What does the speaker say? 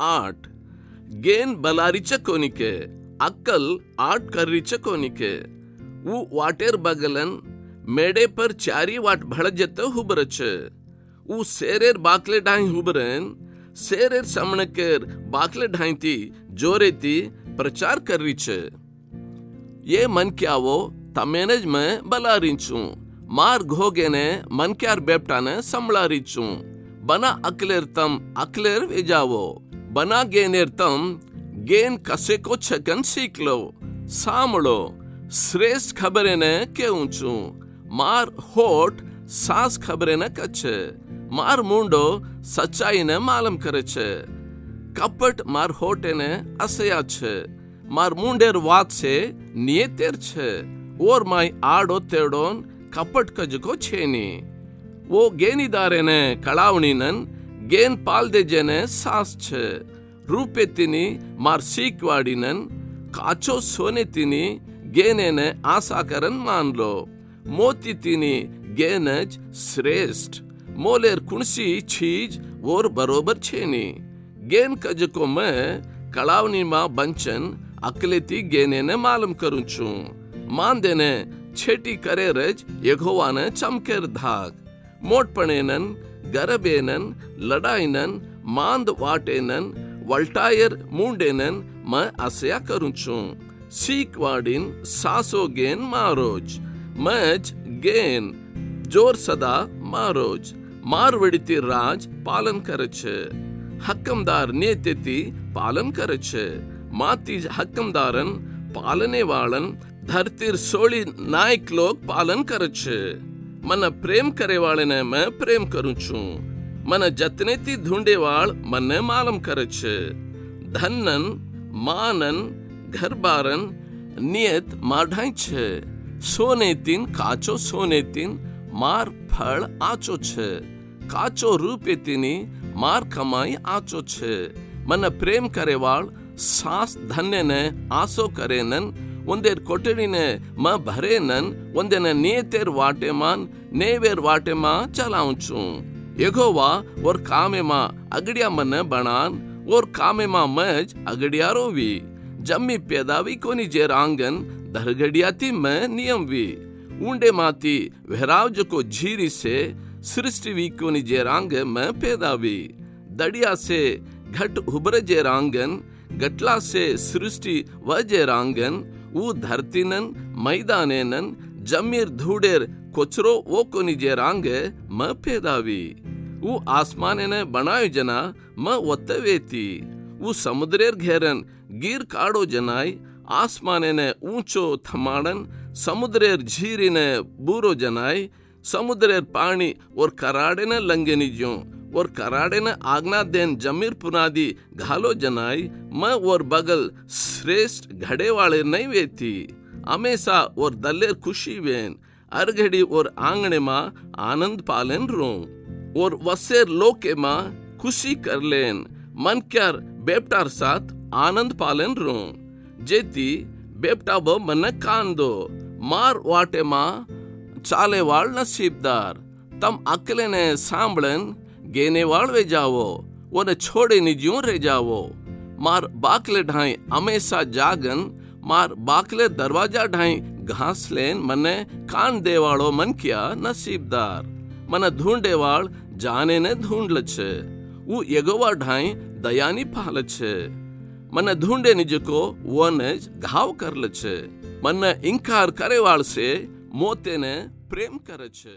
ಆಟ್ ಗೇನ್ ಬಲಾರಿಚಕೋನಿಕೆ ಅಕ್ಕಲ್ ಆಟ್ ಕರ್ರಿಚಕೋನಿಕೆ ಉ ವಾಟೇರ್ ಬಗಲನ್ ಮೇಡೆ ಪರ್ ಚಾರಿ ವಾಟ್ ಬಳಜೆತ್ತ ಹುಬರಚ ಉ ಸೇರೇರ್ ಬಾಕ್ಲೆ ಡಾಯ್ ಹುಬರನ್ ಸೇರೇರ್ ಸಮಣಕೇರ್ ಬಾಕ್ಲೆ ಡಾಯ್ತಿ ಜೋರೇತಿ ಪ್ರಚಾರ್ ಕರ್ರಿಚ ಏ ಮನ್ ಕ್ಯಾವೋ ತಮೇನಜ್ ಮೆ ಬಲಾರಿಂಚು ಮಾರ್ಗ್ ಹೋಗೇನೆ ಮನ್ ಕ್ಯಾರ್ ಬೇಪ್ಟಾನೆ ಸಂಬಳಾರಿಚು ಬನ ಅಕ್ಲೆರ್ತಂ ಅಕ್ಲೆರ್ ವೆಜಾವೋ ಬನ ಗೇನೆರ್ತಂ ગેન કસેકો છગન શીખ લો સાંભળો શ્રેષ્ઠ ખબર એને કેવું છું માર હોઠ સાસ ખબર એને કચ્છે માર મૂંડો સચ્ચાઈને માલમ કરે છે કપટ માર હોઠ એને અસયા છે માર મૂંડેર વાત છે નિયતેર છે ઓર માય આડો તેડોન કપટ કજકો છે ની वो ಗೇನಿದಾರೆನೆ ಕಳಾವಣಿನನ್ ಗೇನ್ ಪಾಲ್ದೆಜೆನೆ ಸಾಸ್ಛ ರೂಪೆ ತಿನಿ ಮಾರ್ ಸೀಕ್ವಾಡಿನನ್ ಕಾಚೋ ಸೋನೆ ತಿನಿ ಗೇನೆನೆ ಆಸಾಕರನ್ ಮಾನ್ಲೋ ಮೋತಿ ತಿನಿ ಗೇನಜ್ ಶ್ರೇಷ್ಠ मोलेर कुणसी चीज़ और बरोबर छेनी, गेन कजको मैं कलावनी माँ बंचन अकलेती गेने ने मालूम करूँ छू मान देने छेटी करे रज यघोवा चमकेर धाक। મોટપણેનન ગરબેનન લડાઈનન માંદ વાટેનન વલ્ટાયર મૂંડેનન મેં આશયા કરું છું શીખવાડીન સાસો ગેન મારોજ મજ ગેન જોર સદા મારોજ મારવડીથી રાજ પાલન કરે છે હકમદાર નેતેથી પાલન કરે છે માતી હકમદારન પાલને વાળન ધરતીર સોળી નાયક લોક પાલન કરે છે મને પ્રેમ કરેવાળેને મેં પ્રેમ કરું છું મને જતનેથી ઢૂંઢેવાળ મને માલમ કરે છે ધનન માનન ઘરબારન નિયત માઢાય છે સોનેતીન કાચો સોનેતીન માર ફળ આચો છે કાચો રૂપેતીની માર કમાઈ આચો છે મને પ્રેમ કરેવાળ સાસ ધન્યને આસો કરેનન ಒಂದೇರ್ ಕೊಠಡಿನ ಮ ಭರೆ ನನ್, ಒಂದೆನ ನೇತೆರ್ ವಾಟೆಮಾನ್ ನೇವೇರ್ ವಾಟೆಮಾ ಚಲಾಂಚು. ಯಗೋವಾ और कामे मा अगड़िया मन बनान और कामे मा मज अगड़िया रोवी जम्मी पैदावी कोनी जेर आँगन धरगड़ियाती मैं नियम वी ऊंडे माती वहराव को झीरी से सृष्टि वी कोनी जेरांग मैं पैदावी दड़िया से घट हुबर जेरांगन गटला से सृष्टि व वो धरतीनन मैदानेनन जमीर धूडेर कोचरो वो कोनी जे रांगे म पेदावी वो आसमाने ने बनायो जना म वत्तवेती वो समुद्रेर घेरन गिर काड़ो जनाई आसमाने ने ऊंचो थमाड़न समुद्रेर झीरी ने बूरो जनाई समुद्रेर पानी और और कराड़े ने आज्ञा देन जमीर पुनादी घालो जनाई, मैं और बगल श्रेष्ठ घड़े वाले नहीं वेती। हमेशा और दलेर खुशी वेन, अरघड़ी और आंगणे माँ आनंद पालेन रो। और वसेर लोके माँ खुशी कर लेन, मन क्यार बेपटार साथ आनंद पालेन रो। जेती बेपटा बो मन कान दो, मार वाटे माँ चाले वाल नसीबदार। तम अकले ने सांभळन गेने वाळवे जावो ओने छोड़े नि ज्यूं रे जावो। मार बाकले ढाई हमेशा जागन, मार बाकले दरवाज़ा ढाई घास लेन, मने कान देवाळो मन किया नसीबदार। मन ढूंढे वाळ जाने ने ढूंढल छे वो यगोवा ढाई दयानी पाल छे मन ढूंढे निजको वोने घाव करल छे मन इंकार करे वाळ से मोते ने प्रेम करे छे